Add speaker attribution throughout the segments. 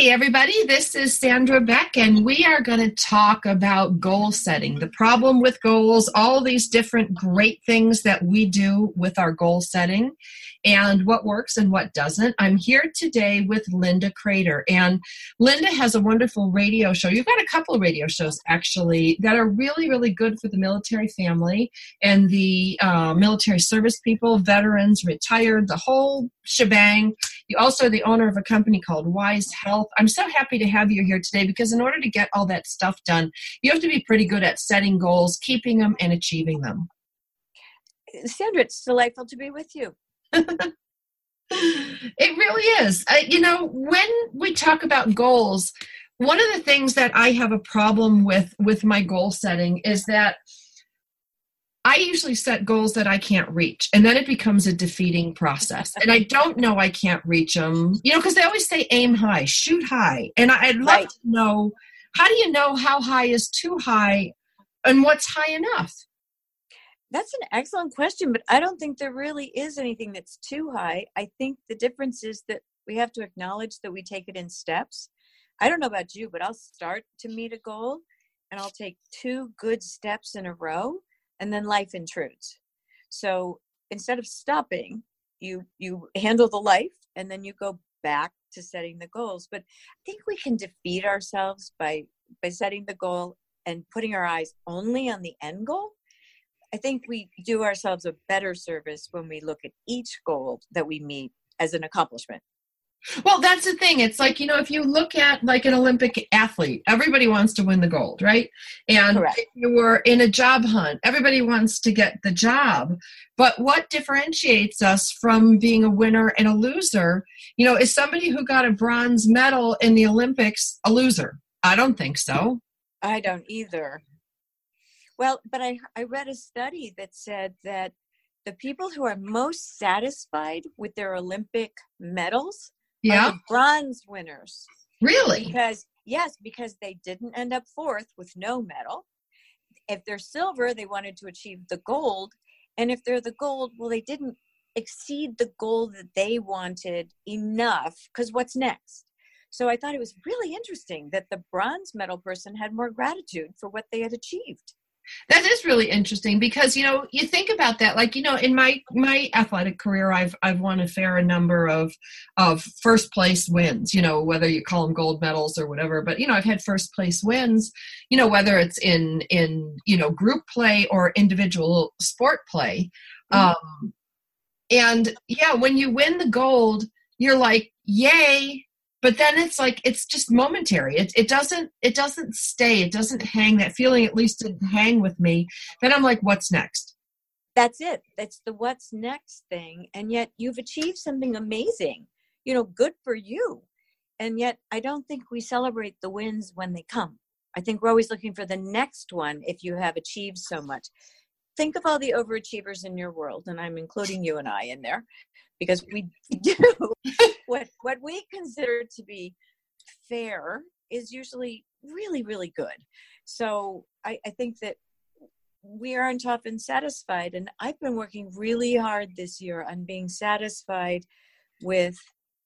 Speaker 1: Hey, everybody, this is Sandra Beck, and we are going to talk about goal setting, the problem with goals, all these different great things that we do with our goal setting and what works and what doesn't. I'm here today with Linda Crater, and Linda has a wonderful radio show. You've got a couple of radio shows actually that are really, really good for the military family and the uh, military service people, veterans, retired, the whole shebang. You also the owner of a company called Wise Health. I'm so happy to have you here today because in order to get all that stuff done, you have to be pretty good at setting goals, keeping them, and achieving them.
Speaker 2: Sandra, it's delightful to be with you.
Speaker 1: it really is. Uh, you know, when we talk about goals, one of the things that I have a problem with with my goal setting is that I usually set goals that I can't reach, and then it becomes a defeating process. And I don't know I can't reach them, you know, because they always say aim high, shoot high, and I'd love right. to know how do you know how high is too high, and what's high enough.
Speaker 2: That's an excellent question, but I don't think there really is anything that's too high. I think the difference is that we have to acknowledge that we take it in steps. I don't know about you, but I'll start to meet a goal and I'll take two good steps in a row and then life intrudes. So instead of stopping, you you handle the life and then you go back to setting the goals. But I think we can defeat ourselves by by setting the goal and putting our eyes only on the end goal I think we do ourselves a better service when we look at each goal that we meet as an accomplishment.
Speaker 1: Well, that's the thing. It's like, you know, if you look at like an Olympic athlete, everybody wants to win the gold, right? And Correct. if you were in a job hunt, everybody wants to get the job. But what differentiates us from being a winner and a loser, you know, is somebody who got a bronze medal in the Olympics a loser? I don't think so.
Speaker 2: I don't either. Well, but I, I read a study that said that the people who are most satisfied with their Olympic medals yeah. bronze winners.
Speaker 1: Really?
Speaker 2: Because yes, because they didn't end up fourth with no medal. If they're silver, they wanted to achieve the gold. And if they're the gold, well, they didn't exceed the goal that they wanted enough because what's next? So I thought it was really interesting that the bronze medal person had more gratitude for what they had achieved.
Speaker 1: That is really interesting because you know you think about that like you know in my my athletic career I've I've won a fair number of of first place wins you know whether you call them gold medals or whatever but you know I've had first place wins you know whether it's in in you know group play or individual sport play mm-hmm. um and yeah when you win the gold you're like yay but then it's like it's just momentary. It, it doesn't it doesn't stay. It doesn't hang. That feeling at least didn't hang with me. Then i'm like what's next?
Speaker 2: That's it. That's the what's next thing. And yet you've achieved something amazing you know good for you. And yet i don't think we celebrate the wins when they come. I think we're always looking for the next one if you have achieved so much. Think of all the overachievers in your world and i'm including you and i in there because we do what what we consider to be fair is usually really really good. So I, I think that we aren't often satisfied and i've been working really hard this year on being satisfied with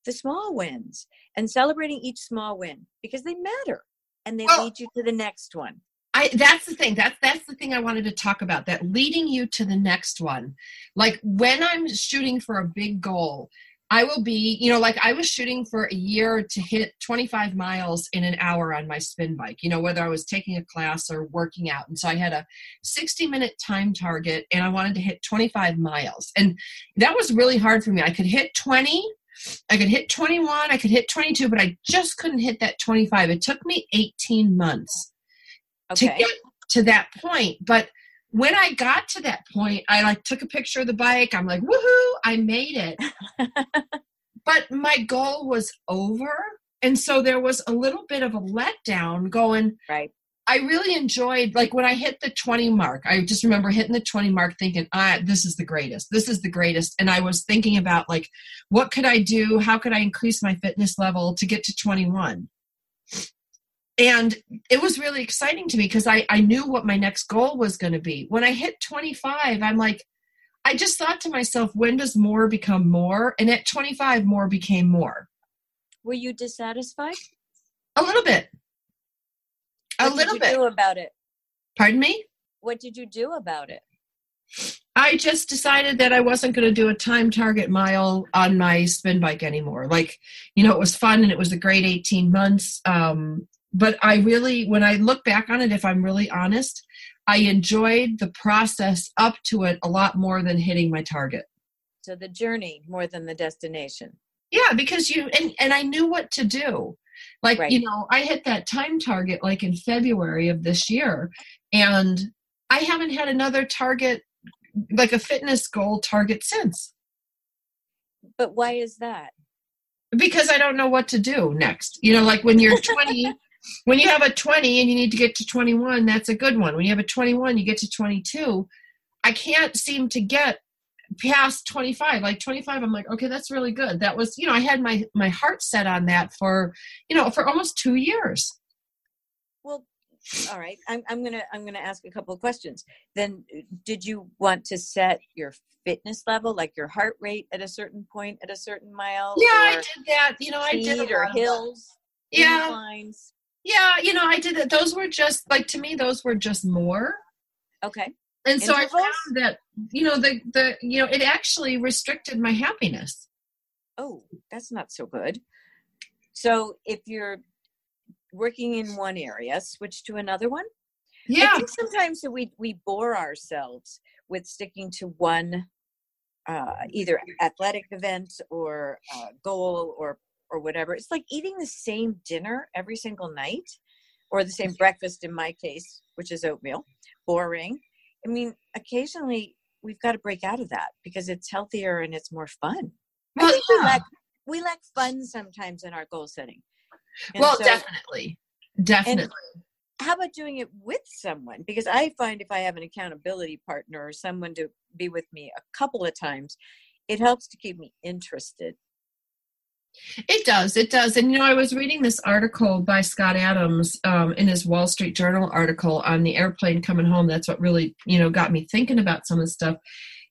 Speaker 2: the small wins and celebrating each small win because they matter and they lead you to the next one
Speaker 1: I, that's the thing. That's that's the thing I wanted to talk about. That leading you to the next one. Like when I'm shooting for a big goal, I will be, you know, like I was shooting for a year to hit 25 miles in an hour on my spin bike, you know, whether I was taking a class or working out. And so I had a 60 minute time target and I wanted to hit 25 miles. And that was really hard for me. I could hit 20, I could hit 21, I could hit 22, but I just couldn't hit that 25. It took me 18 months okay. to get to that point. But when I got to that point, I like took a picture of the bike. I'm like, woohoo, I made it. but my goal was over. And so there was a little bit of a letdown going,
Speaker 2: right.
Speaker 1: I really enjoyed like when I hit the 20 mark. I just remember hitting the 20 mark thinking, "Ah, this is the greatest. This is the greatest." And I was thinking about like what could I do? How could I increase my fitness level to get to 21? And it was really exciting to me because I I knew what my next goal was going to be. When I hit 25, I'm like I just thought to myself, when does more become more? And at 25, more became more.
Speaker 2: Were you dissatisfied?
Speaker 1: A little bit. A
Speaker 2: What
Speaker 1: little
Speaker 2: did you
Speaker 1: bit.
Speaker 2: do about it?
Speaker 1: Pardon me?
Speaker 2: What did you do about it?
Speaker 1: I just decided that I wasn't going to do a time target mile on my spin bike anymore. Like, you know, it was fun and it was a great 18 months. Um, but I really, when I look back on it, if I'm really honest, I enjoyed the process up to it a lot more than hitting my target.
Speaker 2: So the journey more than the destination.
Speaker 1: Yeah, because you and and I knew what to do. Like,
Speaker 2: Right.
Speaker 1: you know, I hit that time target like in February of this year and I haven't had another target like a fitness goal target since
Speaker 2: But why is that?
Speaker 1: because I don't know what to do next. You know, like when you're 20 when you have a 20 and you need to get to 21, that's a good one. When you have a 21, you get to 22. I can't seem to get past 25 like 25 i'm like okay that's really good that was you know i had my my heart set on that for you know for almost two years
Speaker 2: Well, all right. I'm I'm gonna I'm gonna ask a couple of questions. Then, did you want to set your fitness level, like your heart rate, at a certain point at a certain mile?
Speaker 1: yeah i did that you know i did
Speaker 2: or
Speaker 1: lot of that.
Speaker 2: hills?
Speaker 1: yeah
Speaker 2: inclines?
Speaker 1: Yeah you know i did it those were just like to me those were just more
Speaker 2: Okay.
Speaker 1: and so i found that you know the the you know it actually restricted my happiness
Speaker 2: Oh, that's not so good. So if you're working in one area, switch to another one. I
Speaker 1: yeah
Speaker 2: think sometimes we we bore ourselves with sticking to one uh, either athletic event or uh, goal or or whatever. It's like eating the same dinner every single night, or the same mm-hmm. breakfast in my case, which is oatmeal. Boring. I mean, occasionally we've got to break out of that because it's healthier and it's more fun.
Speaker 1: Well,
Speaker 2: think we
Speaker 1: yeah.
Speaker 2: lack we lack fun sometimes in our goal setting. And
Speaker 1: well
Speaker 2: so-
Speaker 1: definitely definitely
Speaker 2: how about doing it with someone because i find if i have an accountability partner or someone to be with me a couple of times it helps to keep me interested
Speaker 1: It does. It does. And you know, I was reading this article by Scott Adams um, in his Wall Street Journal article on the airplane coming home. That's what really, you know, got me thinking about some of the stuff.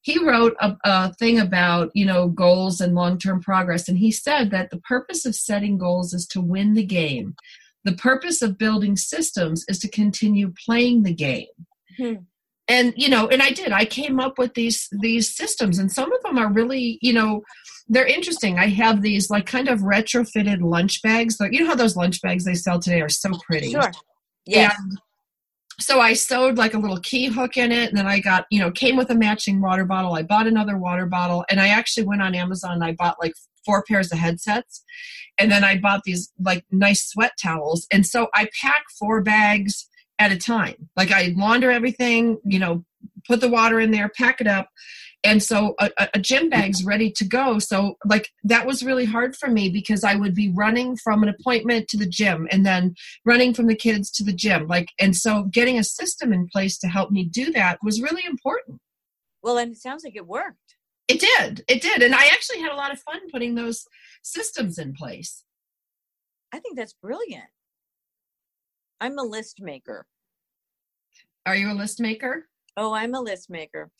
Speaker 1: He wrote a, a thing about, you know, goals and long term progress. And he said that the purpose of setting goals is to win the game. The purpose of building systems is to continue playing the game
Speaker 2: Hmm.
Speaker 1: and you know and i did i came up with these these systems and some of them are really you know they're interesting. I have these like kind of retrofitted lunch bags. Like you know how those lunch bags they sell today are so pretty?
Speaker 2: Sure. Yes.
Speaker 1: And so i sewed like a little key hook in it and then i got you know came with a matching water bottle. I bought another water bottle and i actually went on amazon and i bought like four pairs of headsets. And then i bought these like nice sweat towels. And so i pack four bags at a time. Like i launder everything you know put the water in there pack it up and so a, a- gym bag's ready to go. So like that was really hard for me because i would be running from an appointment to the gym and then running from the kids to the gym. Like and so getting a system in place to help me do that was really important.
Speaker 2: Well and it sounds like it worked.
Speaker 1: It did. It did. And i actually had a lot of fun putting those systems in place.
Speaker 2: I think that's brilliant. I'm a list maker.
Speaker 1: Are you a list maker?
Speaker 2: Oh i'm a list maker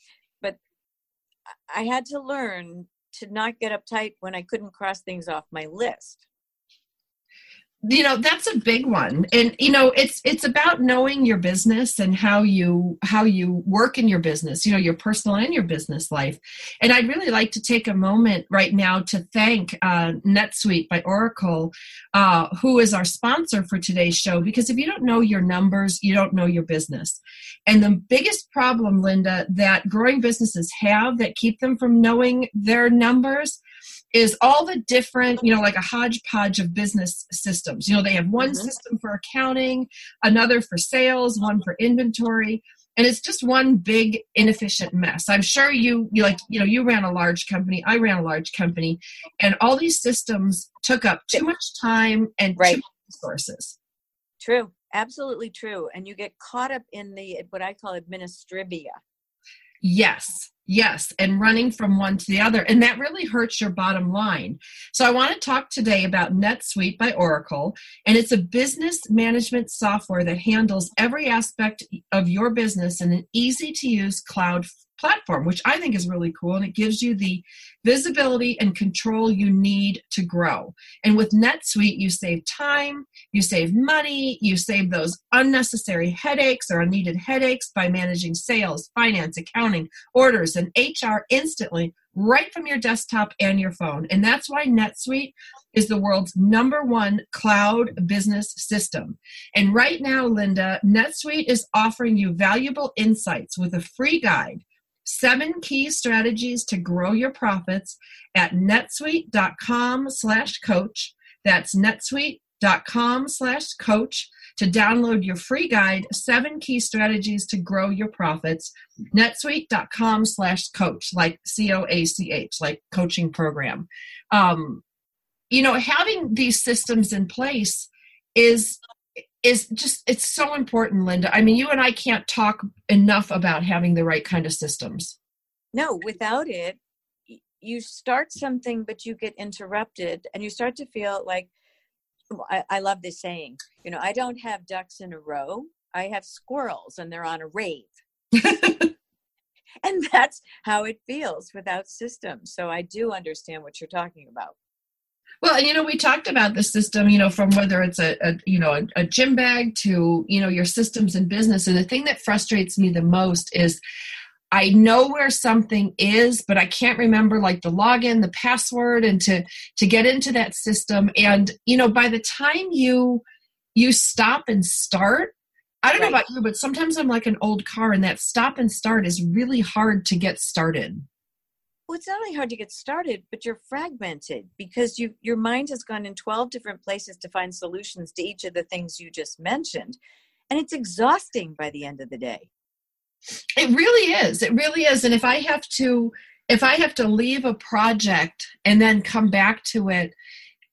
Speaker 2: I- had to learn to not get uptight when i couldn't cross things off my list
Speaker 1: you know that's a big one. And you know it's it's about knowing your business and how you how you work in your business you know your personal and your business life. And i'd really like to take a moment right now to thank uh, netsuite by oracle uh, who is our sponsor for today's show. Because if you don't know your numbers you don't know your business. And the biggest problem linda that growing businesses have that keep them from knowing their numbers is all the different, you know, like a hodgepodge of business systems. You know, they have one
Speaker 2: Mhm.
Speaker 1: system for accounting, another for sales, one for inventory, and it's just one big inefficient mess. I'm sure you you like, you know, you ran a large company, I ran a large company, and all these systems took up too much time and
Speaker 2: Right.
Speaker 1: resources.
Speaker 2: true absolutely true and you get caught up in the what i call administrivia
Speaker 1: Yes, yes, and running from one to the other. And that really hurts your bottom line. So I want to talk today about NetSuite by Oracle. And it's a business management software that handles every aspect of your business in an easy to use cloud platform, which I think is really cool. And it gives you the visibility and control you need to grow. And with NetSuite, you save time, you save money, you save those unnecessary headaches or unneeded headaches by managing sales, finance, accounting, orders, and HR instantly right from your desktop and your phone. And that's why NetSuite is the world's number one cloud business system. And right now, Linda, NetSuite is offering you valuable insights with a free guide seven key strategies to grow your profits at netsuite.com slash coach. That's netsuite.com slash coach to download your free guide seven key strategies to grow your profits netsuite.com slash coach like c-o-a-c-h like coaching program. Um, you know having these systems in place is is just it's so important linda. I mean you and i can't talk enough about having the right kind of systems.
Speaker 2: No without it you start something but you get interrupted and you start to feel like I, I love this saying you know i don't have ducks in a row i have squirrels and they're on a rave. And that's how it feels without systems. So i do understand what you're talking about
Speaker 1: well, and you know, we talked about the system, you know, from whether it's a, a you know a, a, gym bag to you know your systems in business. And the thing that frustrates me the most is I know where something is, but I can't remember like the login, the password, and to to get into that system. And you know, by the time you you stop and start, I don't right. know about you, but sometimes I'm like an old car, and that stop and start is really hard to get started
Speaker 2: well it's not only hard to get started but you're fragmented because you your mind has gone in 12 different places to find solutions to each of the things you just mentioned and it's exhausting by the end of the day.
Speaker 1: It really is. It really is and if i have to if i have to leave a project and then come back to it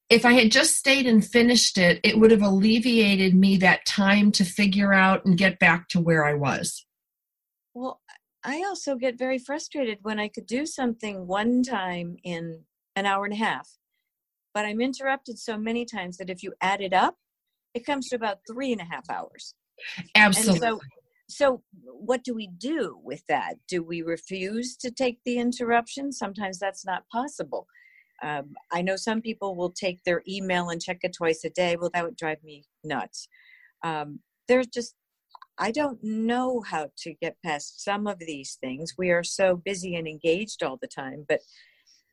Speaker 1: if i had just stayed and finished it it would have alleviated me that time to figure out and get back to where i was.
Speaker 2: Well I also get very frustrated when I could do something one time in an hour and a half, but I'm interrupted so many times that if you add it up, it comes to about three and a half hours.
Speaker 1: Absolutely.
Speaker 2: So, so, what do we do with that? Do we refuse to take the interruption? Sometimes that's not possible. Um, I know some people will take their email and check it twice a day. Well, that would drive me nuts. Um, there's just I don't know how to get past some of these things. We are so busy and engaged all the time. But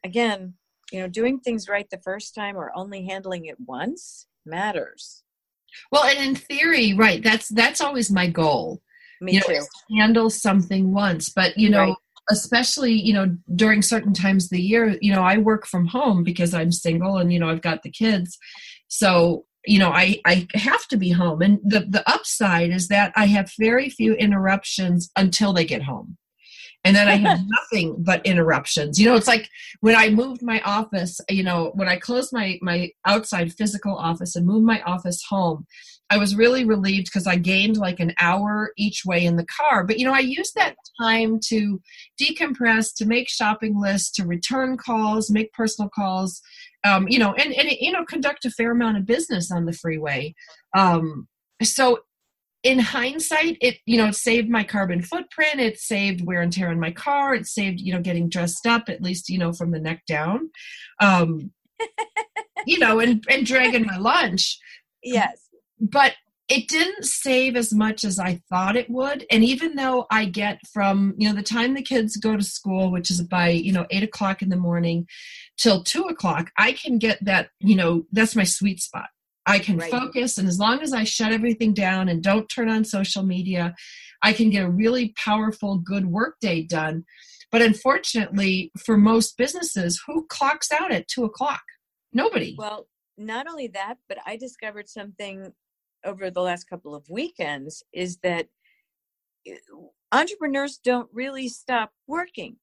Speaker 2: again, you know, doing things right the first time or only handling it once matters.
Speaker 1: Well, and in theory, right, that's that's always my goal.
Speaker 2: Me
Speaker 1: you
Speaker 2: too.
Speaker 1: Know, handle something once. But you know, right. especially, you know, during certain times of the year, you know, I work from home because I'm single and, you know, I've got the kids. So you know i i have to be home. And the the upside is that i have very few interruptions until they get home. And then i have nothing but interruptions. You know it's like when i moved my office you know when i closed my my outside physical office and moved my office home i was really relieved because i gained like an hour each way in the car. But you know i used that time to decompress to make shopping lists to return calls make personal calls um, you know, and, and you know, conduct a fair amount of business on the freeway. Um, so in hindsight, it you know it saved my carbon footprint. It saved wear and tear on my car. It saved you know getting dressed up at least you know from the neck down. Um, you know, and and dragging my lunch.
Speaker 2: Yes,
Speaker 1: but it didn't save as much as I thought it would. And even though I get from, you know, the time the kids go to school, which is by, you know, eight o'clock in the morning till two o'clock, I can get that, you know, that's my sweet spot. I can right. focus. And as long as I shut everything down and don't turn on social media, I can get a really powerful, good work day done. But unfortunately, for most businesses, who clocks out at two o'clock? Nobody.
Speaker 2: Well, not only that, but I discovered something over the last couple of weekends is that eh, entrepreneurs don't really stop working.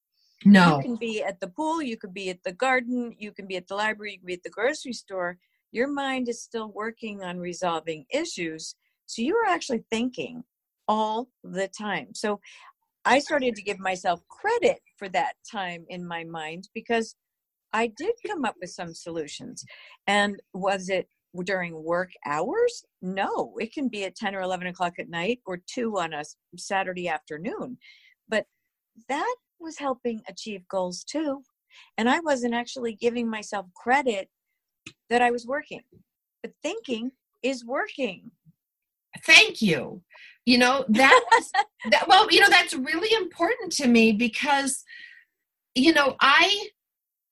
Speaker 1: No.
Speaker 2: You can be at the pool, you could be at the garden, you can be at the library, you can be at the grocery store. Your mind is still working on resolving issues So you are actually thinking all the time. So I started to give myself credit for that time in my mind because I did come up with some solutions. And was it during work hours? No, it can be at 10 or 11 o'clock at night or 2 on a Saturday afternoon. But that was helping achieve goals too. And I wasn't actually giving myself credit that I was working. But thinking is working.
Speaker 1: Thank you. You know, that was, that, well, you know, that's really important to me because, you know, I,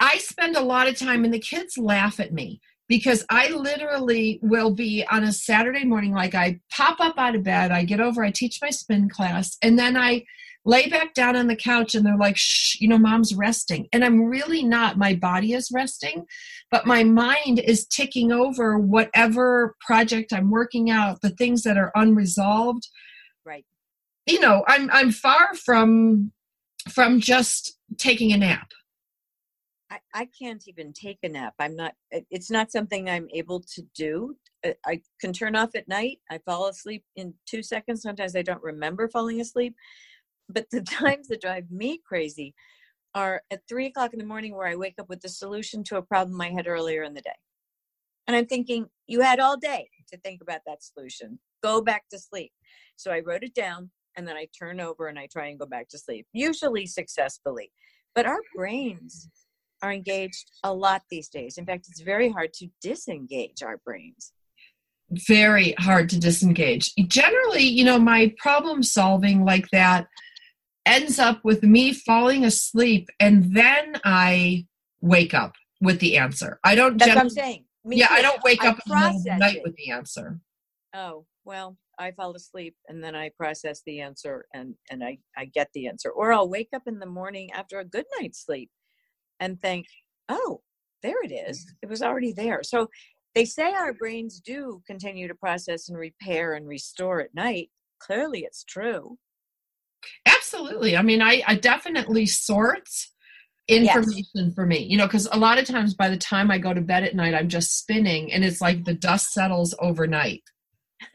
Speaker 1: I spend a lot of time and the kids laugh at me because I literally will be on a Saturday morning, like I pop up out of bed, I get over, I teach my spin class, and then I lay back down on the couch and they're like, shh, you know, mom's resting. And I'm really not. My body is resting, but my mind is ticking over whatever project I'm working out, the things that are unresolved.
Speaker 2: Right.
Speaker 1: You know, I'm I'm far from from just taking a nap.
Speaker 2: I, I can't even take a nap. I'm not, it's not something I'm able to do. Uh, I can turn off at night. I fall asleep in two seconds. Sometimes I don't remember falling asleep. But the times that drive me crazy are at three o'clock in the morning where I wake up with the solution to a problem I had earlier in the day. And I'm thinking, you had all day to think about that solution. Go back to sleep. So I wrote it down and then I turn over and I try and go back to sleep, usually successfully. But our brains are engaged a lot these days. In fact, it's very hard to disengage our brains.
Speaker 1: Very hard to disengage. Generally, you know, my problem solving like that ends up with me falling asleep and then I wake up with the answer. I don't.
Speaker 2: That's what I'm saying.
Speaker 1: Me yeah, too. I don't wake I up in the night it. with the answer.
Speaker 2: Oh well, I fall asleep and then I process the answer and and I I get the answer, or I'll wake up in the morning after a good night's sleep and think, oh, there it is. It was already there. So they say our brains do continue to process and repair and restore at night. Clearly, it's true.
Speaker 1: Absolutely. I mean, I, I definitely sort information yes. for me, you know, because a lot of times by the time I go to bed at night, I'm just spinning and it's like the dust settles overnight.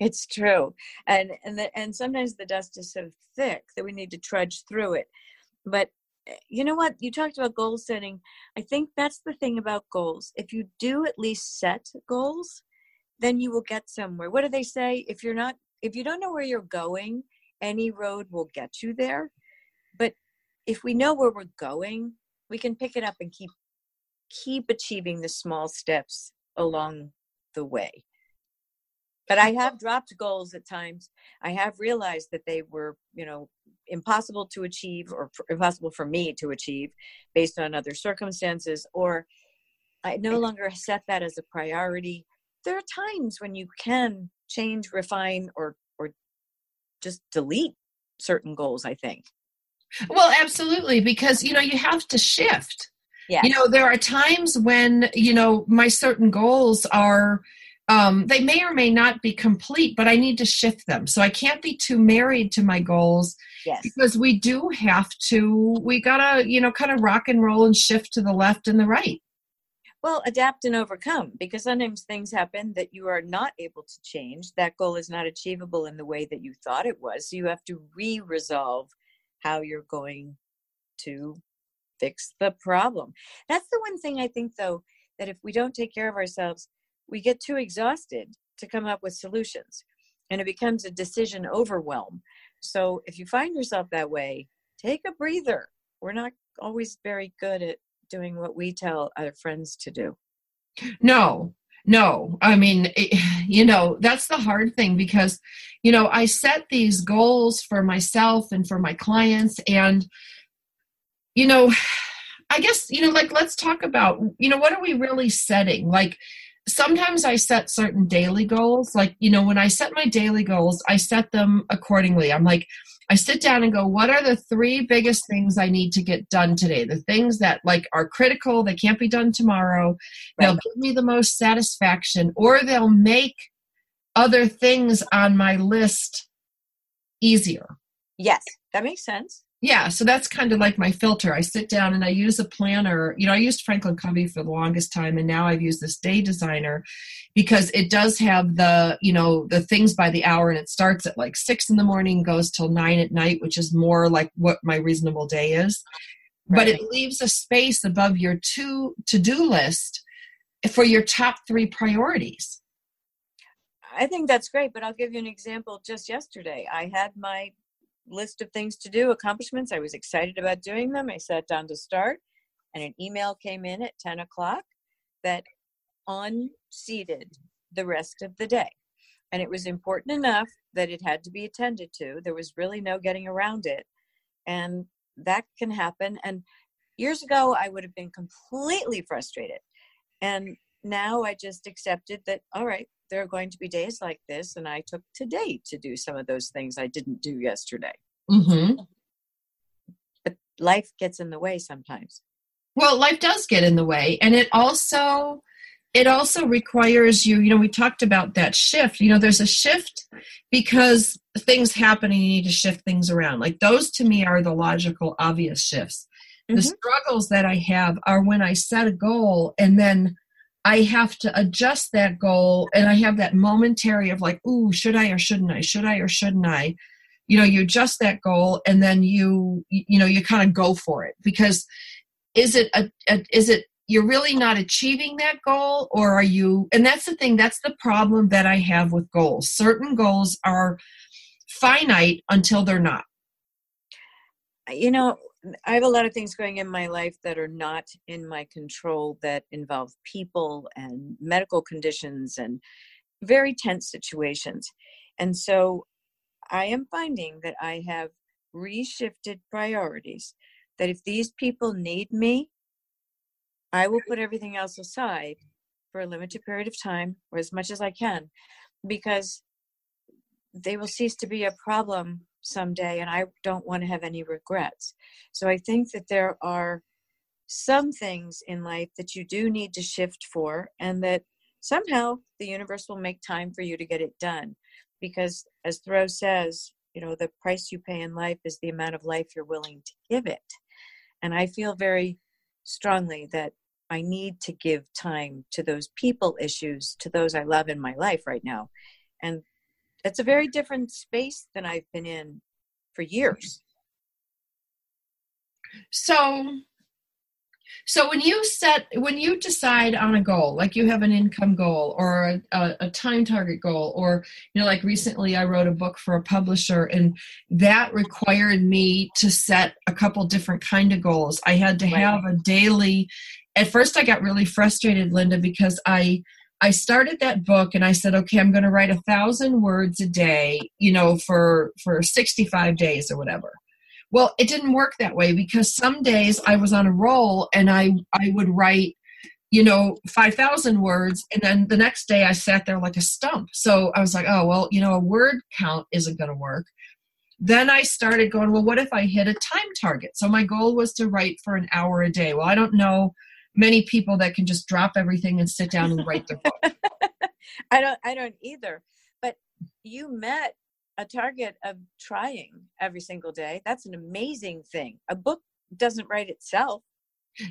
Speaker 2: it's true. And and the, and sometimes the dust is so thick that we need to trudge through it. But you know what? You talked about goal setting. I think that's the thing about goals. If you do at least set goals, then you will get somewhere. What do they say? If you're not if you don't know where you're going, any road will get you there. But if we know where we're going, we can pick it up and keep keep achieving the small steps along the way. But I mm-hmm. have dropped goals at times. I have realized that they were, you know, impossible to achieve or impossible for me to achieve based on other circumstances or I no longer set that as a priority. There are times when you can change, refine, or or just delete certain goals. I think.
Speaker 1: Well, absolutely, because you know you have to shift.
Speaker 2: Yeah.
Speaker 1: You know, there are times when you know my certain goals are. Um, they may or may not be complete, but I need to shift them. So I can't be too married to my goals
Speaker 2: yes.
Speaker 1: because we do have to, we gotta, you know, kind of rock and roll and shift to the left and the right.
Speaker 2: Well, adapt and overcome because sometimes things happen that you are not able to change. That goal is not achievable in the way that you thought it was. So you have to re resolve how you're going to fix the problem. That's the one thing I think, though, that if we don't take care of ourselves, we get too exhausted to come up with solutions and it becomes a decision overwhelm. So if you find yourself that way, take a breather. We're not always very good at doing what we tell our friends to do.
Speaker 1: No, no. I mean, it, you know, that's the hard thing because, you know, I set these goals for myself and for my clients. And, you know, I guess, you know, like, let's talk about, you know, what are we really setting? Like, sometimes I set certain daily goals. Like, you know, when I set my daily goals, I set them accordingly. I'm like, I sit down and go, what are the three biggest things I need to get done today? The things that like are critical, they can't be done tomorrow. Right. They'll give me the most satisfaction, or they'll make other things on my list easier.
Speaker 2: Yes, that makes sense.
Speaker 1: Yeah, so that's kind of like my filter. I sit down and I use a planner. You know, I used Franklin Covey for the longest time, and now I've used this Day Designer because it does have the, you know, the things by the hour, and it starts at like six in the morning, goes till nine at night, which is more like what my reasonable day is. Right. But it leaves a space above your two to do list for your top three priorities.
Speaker 2: I think that's great, but I'll give you an example. Just yesterday, I had my list of things to do, accomplishments. I was excited about doing them. I sat down to start, and an email came in at 10 o'clock that unseated the rest of the day. And it was important enough that it had to be attended to. There was really no getting around it. And that can happen. And years ago, I would have been completely frustrated. And now I just accepted that, all right, there are going to be days like this, and I took today to do some of those things I didn't do yesterday.
Speaker 1: Mm-hmm.
Speaker 2: But life gets in the way sometimes.
Speaker 1: Well, life does get in the way, and it also it also requires you you know we talked about that shift you know there's a shift because things happen and you need to shift things around like those to me are the logical obvious shifts mm-hmm. the struggles that i have are when i set a goal and then I have to adjust that goal and I have that momentary of like, ooh, should I or shouldn't I? Should I or shouldn't I? You know, you adjust that goal and then you you know, you kind of go for it because is it a, a is it you're really not achieving that goal or are you and that's the thing that's the problem that I have with goals. Certain goals are finite until they're not.
Speaker 2: You know, I have a lot of things going in my life that are not in my control that involve people and medical conditions and very tense situations. And so I am finding that I have reshifted priorities. That if these people need me, I will put everything else aside for a limited period of time or as much as I can because they will cease to be a problem someday and I don't want to have any regrets. So I think that there are some things in life that you do need to shift for and that somehow the universe will make time for you to get it done. Because as thoreau says you know the price you pay in life is the amount of life you're willing to give it. And i feel very strongly that i need to give time to those people issues to those i love in my life right now. And it's a very different space than I've been in for years.
Speaker 1: So so when you set when you decide on a goal like you have an income goal or a, a, time target goal or you know like recently i wrote a book for a publisher and that required me to set a couple different kind of goals i had to have a daily at first i got really frustrated linda because i I started that book and I said, okay, I'm going to write a thousand words a day, you know, for for 65 days or whatever. Well, it didn't work that way because some days I was on a roll and I I would write, you know, 5,000 words and then the next day I sat there like a stump. So I was like, oh, well, you know, a word count isn't going to work. Then I started going, well, what if I hit a time target? So my goal was to write for an hour a day. Well, I don't know many people that can just drop everything and sit down and write their book.
Speaker 2: I don't I don't either. But you met a target of trying every single day. That's an amazing thing. A book doesn't write itself.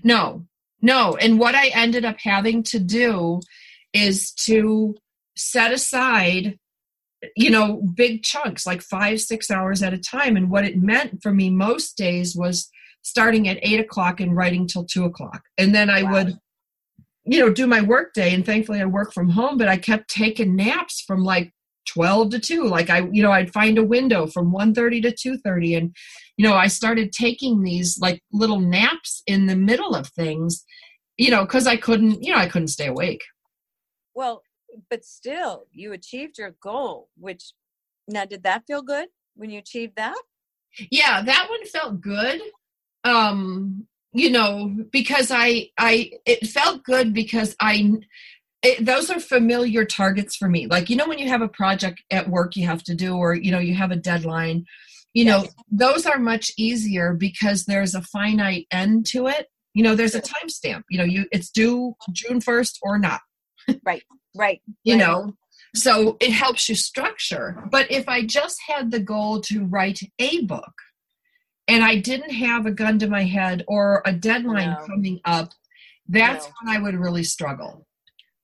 Speaker 1: No. No, and what I ended up having to do is to set aside you know big chunks like 5 6 hours at a time and what it meant for me most days was starting at eight o'clock and writing till two o'clock. And then I wow. would, you know, do my work day. And thankfully I work from home, but I kept taking naps from like 12 to 2 like i you know i'd find a window from 1.30 to 2.30 and you know i started taking these like little naps in the middle of things you know because i couldn't you know i couldn't stay awake
Speaker 2: well but still you achieved your goal which now did that feel good when you achieved that
Speaker 1: yeah that one felt good um you know because i i it felt good because i it, those are familiar targets for me. Like you know when you have a project at work you have to do or you know you have a deadline you yes. know those are much easier because there's a finite end to it. You know there's a timestamp you know you it's due june 1st or not.
Speaker 2: Right right
Speaker 1: you
Speaker 2: right.
Speaker 1: know so it helps you structure. But if i just had the goal to write a book and I didn't have a gun to my head or a deadline
Speaker 2: No.
Speaker 1: coming up, that's
Speaker 2: No.
Speaker 1: when I would really struggle.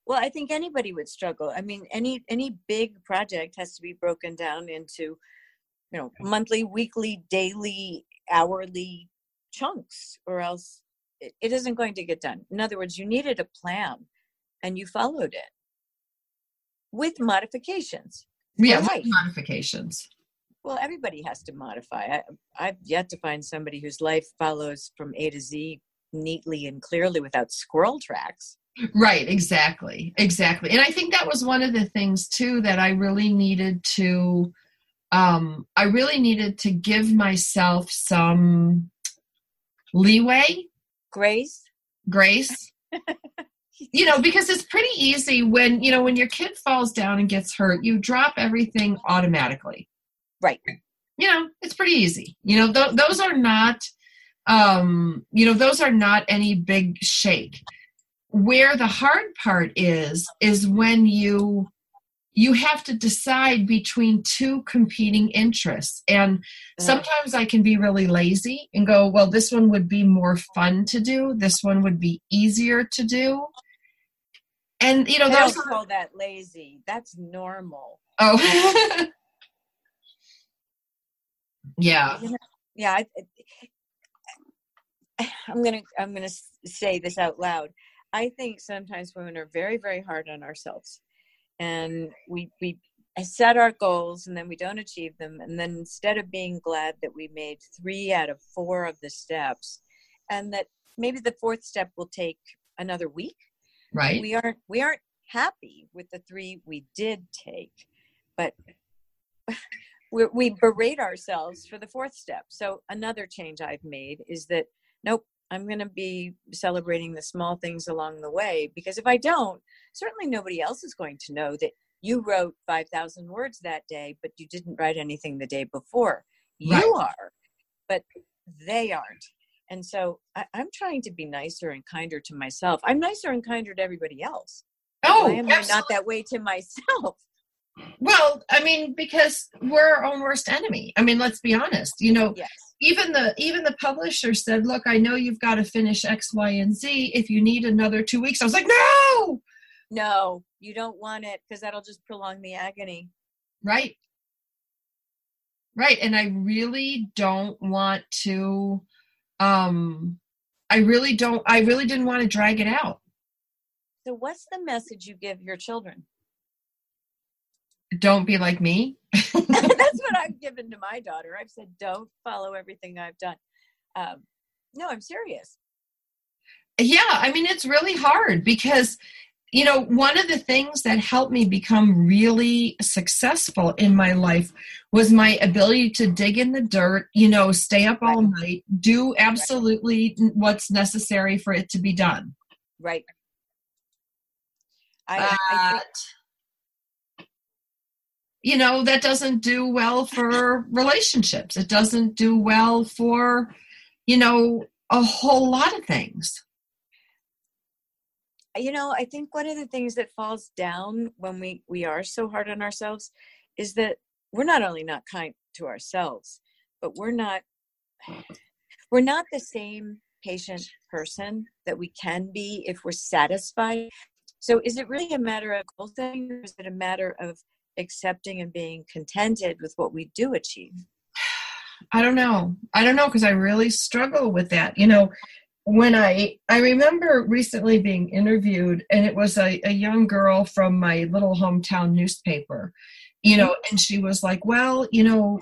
Speaker 2: Well, I think anybody would struggle. I mean, any any big project has to be broken down into, you know, monthly, weekly, daily, hourly chunks, or else it, it isn't going to get done. In other words, you needed a plan, and you followed it with modifications.
Speaker 1: Yeah, with modifications.
Speaker 2: Well, everybody has to modify. I, I've yet to find somebody whose life follows from A to Z neatly and clearly without squirrel tracks.
Speaker 1: Right, exactly. Exactly. And I think that was one of the things too that I really needed to um I really needed to give myself some leeway,
Speaker 2: Grace,
Speaker 1: grace. you know, because it's pretty easy when, you know, when your kid falls down and gets hurt, you drop everything automatically.
Speaker 2: Right?
Speaker 1: you know it's pretty easy. You know th- those are not um you know those are not any big shake. Where the hard part is is when you you have to decide between two competing interests. And sometimes i can be really lazy and go well this one would be more fun to do. This one would be easier to do. And you know
Speaker 2: I
Speaker 1: those
Speaker 2: don't
Speaker 1: are,
Speaker 2: call that lazy. That's normal.
Speaker 1: oh yeah.
Speaker 2: Yeah, I, I'm gonna I'm gonna say this out loud. I think sometimes women are very very hard on ourselves, and we we set our goals and then we don't achieve them, and then instead of being glad that we made three out of four of the steps, and that maybe the fourth step will take another week,
Speaker 1: right.
Speaker 2: we aren't we aren't happy with the three we did take. But we, we mm-hmm. berate ourselves for the fourth step. So another change i've made is that nope i'm going to be celebrating the small things along the way because if i don't certainly nobody else is going to know that you wrote 5000 words that day but you didn't write anything the day before.
Speaker 1: Right.
Speaker 2: you are but they aren't. And so I, i'm trying to be nicer and kinder to myself. I'm nicer and kinder to everybody else.
Speaker 1: Oh
Speaker 2: why am I not that way to myself?
Speaker 1: Well, I mean, because we're our own worst enemy. I mean, let's be honest. You know,
Speaker 2: Yes.
Speaker 1: even the even the publisher said, "Look, I know you've got to finish X, Y, and Z. If you need another two weeks," I was like, "No!"
Speaker 2: No, you don't want it because that'll just prolong the agony.
Speaker 1: Right, right. And I really don't want to. Um, I really don't. I really didn't want to drag it out.
Speaker 2: So, what's the message you give your children?
Speaker 1: Don't be like me.
Speaker 2: That's what I've given to my daughter. I've said, don't follow everything I've done. Um, no, I'm serious.
Speaker 1: yeah i mean it's really hard because you know one of the things that helped me become really successful in my life was my ability to dig in the dirt you know stay up all night do absolutely what's necessary for it to be done
Speaker 2: Right. I, I think,
Speaker 1: But, you know that doesn't do well for relationships it doesn't do well for you know a whole lot of things
Speaker 2: you know, I think one of the things that falls down when we we are so hard on ourselves is that we're not only not kind to ourselves, but we're not we're not the same patient person that we can be if we're satisfied. So is it really a matter of goal setting or is it a matter of accepting and being contented with what we do achieve?
Speaker 1: I don't know. I don't know because I really struggle with that. You know, when I I remember recently being interviewed, and it was a, a young girl from my little hometown newspaper. You know, mm-hmm. and she was like, "Well, you know,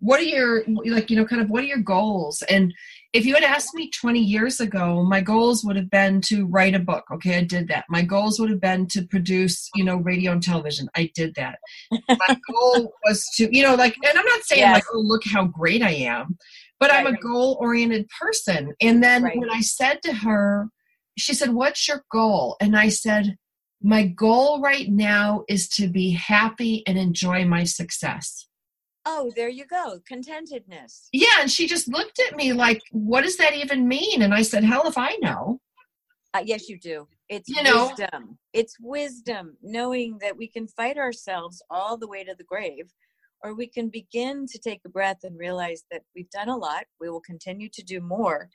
Speaker 1: what are your like? You know, kind of what are your goals?" And if you had asked me 20 years ago, my goals would have been to write a book. Okay, I did that. My goals would have been to produce, you know, radio and television. I did that. My goal was to, you know, like, and I'm not saying
Speaker 2: Yes.
Speaker 1: like, oh, look how great I am, but I'm a
Speaker 2: right.
Speaker 1: goal oriented person. And then
Speaker 2: Right.
Speaker 1: when I said to her, she said, What's your goal? And I said, My goal right now is to be happy and enjoy my success.
Speaker 2: Oh, there you go. Contentedness.
Speaker 1: Yeah. And she just looked at me like, What does that even mean? And I said, Hell if I know.
Speaker 2: Uh, yes, you do. It's
Speaker 1: You know?
Speaker 2: wisdom. It's wisdom, knowing that we can fight ourselves all the way to the grave, or we can begin to take a breath and realize that we've done a lot, we will continue to do more,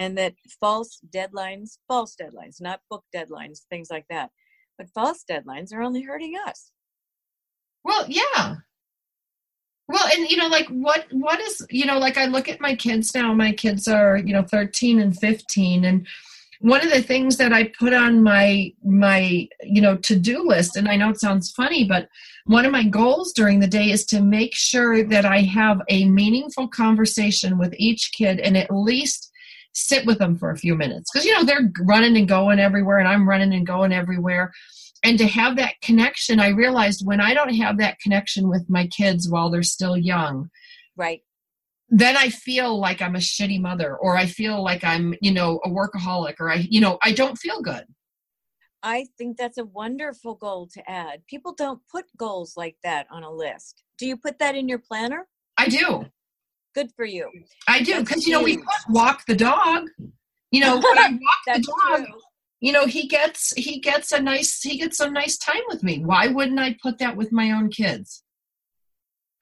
Speaker 2: and that false deadlines, false deadlines, not book deadlines, things like that, but false deadlines are only hurting us.
Speaker 1: Well, yeah. Well, and you know, like what what is you know, like I look at my kids now. My kids are you know thirteen and fifteen, and one of the things that I put on my my you know to do list, and I know it sounds funny, but one of my goals during the day is to make sure that I have a meaningful conversation with each kid, and at least sit with them for a few minutes because you know they're running and going everywhere, and I'm running and going everywhere and to have that connection i realized when i don't have that connection with my kids while they're still young
Speaker 2: right.
Speaker 1: then i feel like i'm a shitty mother or i feel like i'm you know a workaholic or i you know i don't feel good.
Speaker 2: I think that's a wonderful goal to add. People don't put goals like that on a list. Do you put that in your planner?
Speaker 1: I do.
Speaker 2: Good for you.
Speaker 1: I do because you know we walk the dog. You know when i walk the dog true you know he gets he gets a nice he gets some nice time with me. Why wouldn't i put that with my own kids?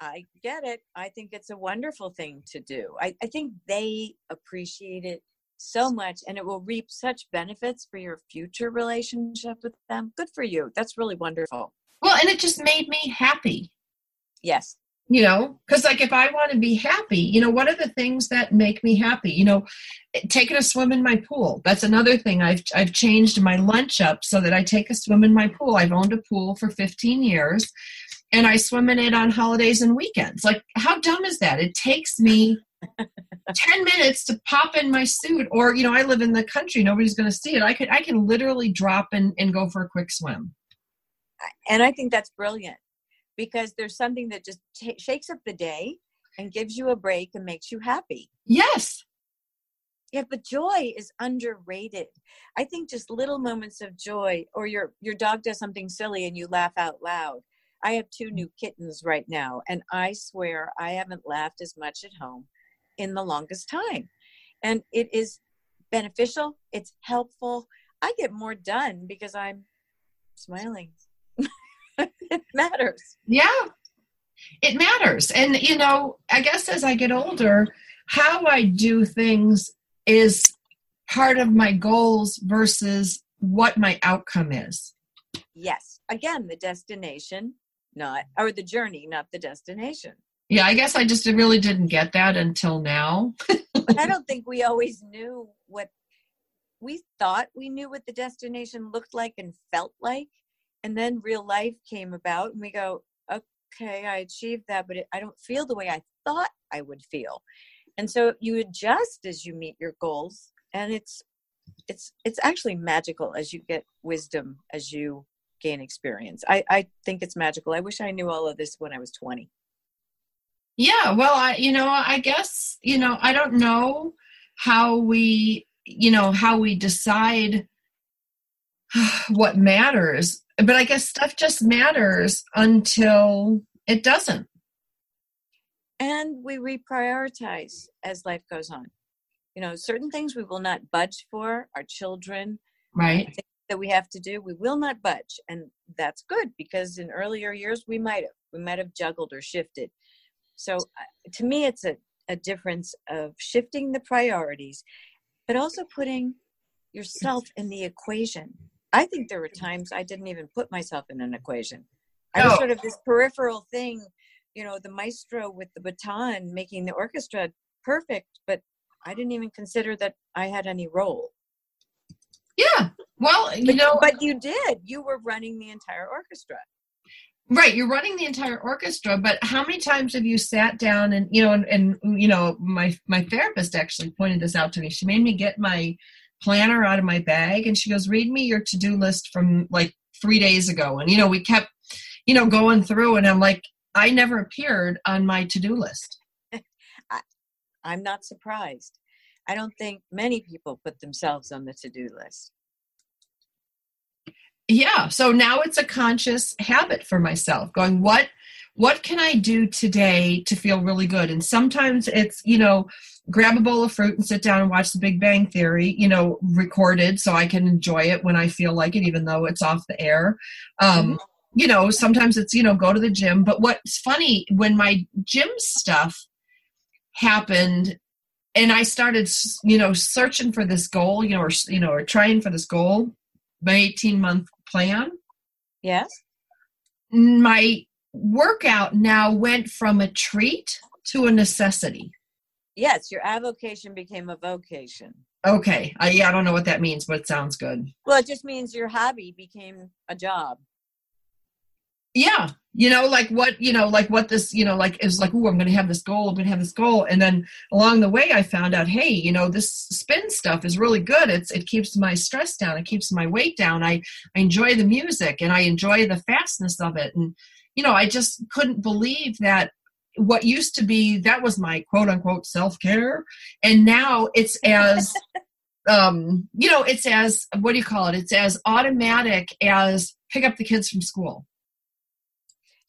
Speaker 2: I get it. I think it's a wonderful thing to do. I, I think they appreciate it so much and it will reap such benefits for your future relationship with them. Good for you. That's really wonderful.
Speaker 1: Well and it just made me happy.
Speaker 2: Yes
Speaker 1: you know because like if i want to be happy you know what are the things that make me happy you know taking a swim in my pool that's another thing i've i've changed my lunch up so that i take a swim in my pool. I've owned a pool for 15 years and i swim in it on holidays and weekends. Like how dumb is that? It takes me 10 minutes to pop in my suit or you know i live in the country nobody's going to see it. I could i can literally drop and, and go for a quick swim.
Speaker 2: And i think that's brilliant because there's something that just t- shakes up the day and gives you a break and makes you happy.
Speaker 1: Yes.
Speaker 2: Yeah, but joy is underrated. I think just little moments of joy or your your dog does something silly and you laugh out loud. I have two new kittens right now and I swear I haven't laughed as much at home in the longest time. And it is beneficial, it's helpful. I get more done because I'm smiling. it matters.
Speaker 1: Yeah, it matters. And, you know, I guess as I get older, how I do things is part of my goals versus what my outcome is.
Speaker 2: Yes. Again, the destination, not, or the journey, not the destination.
Speaker 1: Yeah, I guess I just really didn't get that until now.
Speaker 2: I don't think we always knew what we thought we knew what the destination looked like and felt like and then real life came about and we go okay i achieved that but it, i don't feel the way i thought i would feel. And so you adjust as you meet your goals and it's it's it's actually magical as you get wisdom as you gain experience. I i think it's magical. I wish i knew all of this when i was 20
Speaker 1: yeah well i you know i guess you know i don't know how we you know how we decide what matters but I guess stuff just matters until it doesn't.
Speaker 2: And we reprioritize as life goes on. You know, certain things we will not budge for, our children,
Speaker 1: right?
Speaker 2: That we have to do, we will not budge. And that's good because in earlier years we might have. We might have juggled or shifted. So uh, to me, it's a, a difference of shifting the priorities, but also putting yourself in the equation I think there were times I didn't even put myself in an equation. I was sort of this peripheral thing, you know, the maestro with the baton making the orchestra perfect, but I didn't even consider that I had any role.
Speaker 1: Yeah. Well, you
Speaker 2: but,
Speaker 1: know,
Speaker 2: but you did. You were running the entire orchestra.
Speaker 1: Right, you're running the entire orchestra, but how many times have you sat down and you know and, and you know my my therapist actually pointed this out to me. She made me get my planner out of my bag and she goes, Read me your to do list from like three days ago. And, you know, we kept, you know, going through and I'm like, I never appeared on my to do list.
Speaker 2: I, I'm not surprised. I don't think many people put themselves on the to do list.
Speaker 1: Yeah. So now it's a conscious habit for myself going, what what can I do today to feel really good? And sometimes it's, you know, grab a bowl of fruit and sit down and watch the Big Bang Theory, you know, recorded so I can enjoy it when I feel like it, even though it's off the air. Um, mm-hmm. you know, sometimes it's, you know, go to the gym. But what's funny, when my gym stuff happened and I started, you know, searching for this goal, you know, or, you know, or trying for this goal, my 18 month plan.
Speaker 2: Yes.
Speaker 1: My workout now went from a treat to a necessity.
Speaker 2: Yes, your avocation became a vocation.
Speaker 1: Okay. I, yeah, I don't know what that means, but it sounds good.
Speaker 2: Well, it just means your hobby became a job.
Speaker 1: Yeah. You know, like what, you know, like what this, you know, like is like, oh, I'm going to have this goal. I'm going to have this goal. And then along the way, I found out, hey, you know, this spin stuff is really good. It's, it keeps my stress down. It keeps my weight down. I, I enjoy the music and I enjoy the fastness of it. And, you know, I just couldn't believe that what used to be that was my quote unquote self-care and now it's as um you know it's as what do you call it it's as automatic as pick up the kids from school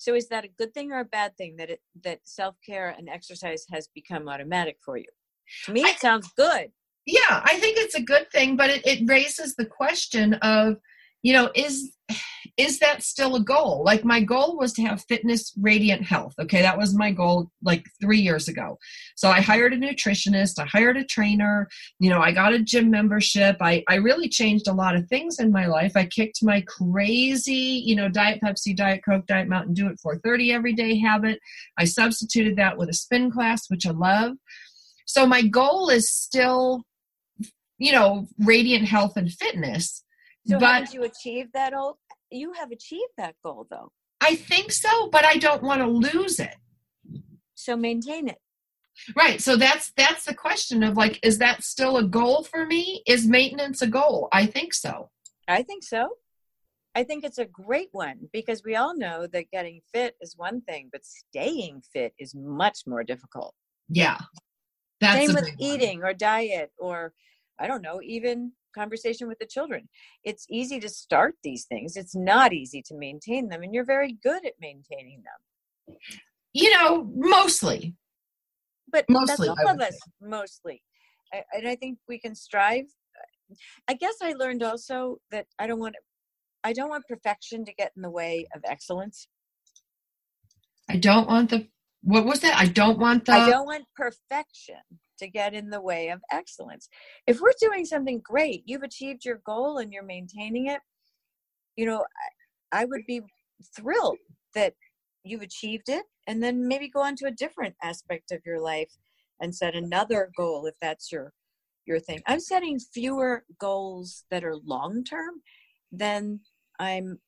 Speaker 2: so is that a good thing or a bad thing that it that self-care and exercise has become automatic for you? To me it I, sounds good.
Speaker 1: Yeah i think it's a good thing but it, it raises the question of you know is is that still a goal? Like my goal was to have fitness radiant health okay? That was my goal like three years ago. So i hired a nutritionist i hired a trainer you know i got a gym membership. I, I really changed a lot of things in my life. I kicked my crazy you know diet pepsi diet coke diet mountain dew at 430 every day habit. I substituted that with a spin class which i love. So my goal is still you know radiant health and fitness
Speaker 2: so but did you achieve that goal? You have achieved that goal though.
Speaker 1: I think so, but I don't want to lose it.
Speaker 2: So maintain it.
Speaker 1: Right. So that's that's the question of like, is that still a goal for me? Is maintenance a goal? I think so.
Speaker 2: I think so. I think it's a great one because we all know that getting fit is one thing, but staying fit is much more difficult.
Speaker 1: Yeah.
Speaker 2: That's Same with eating or diet or I don't know, even conversation with the children. It's easy to start these things, it's not easy to maintain them, and you're very good at maintaining them.
Speaker 1: You know, mostly.
Speaker 2: But mostly, that's all of us, say. mostly. I, and I think we can strive. I guess I learned also that I don't want I don't want perfection to get in the way of excellence.
Speaker 1: I don't want the what was that? I don't want the
Speaker 2: I don't want perfection to get in the way of excellence. If we're doing something great, you've achieved your goal and you're maintaining it, you know, I, would be thrilled that you've achieved it and then maybe go on to a different aspect of your life and set another goal if that's your your thing. I'm setting fewer goals that are long term than I'm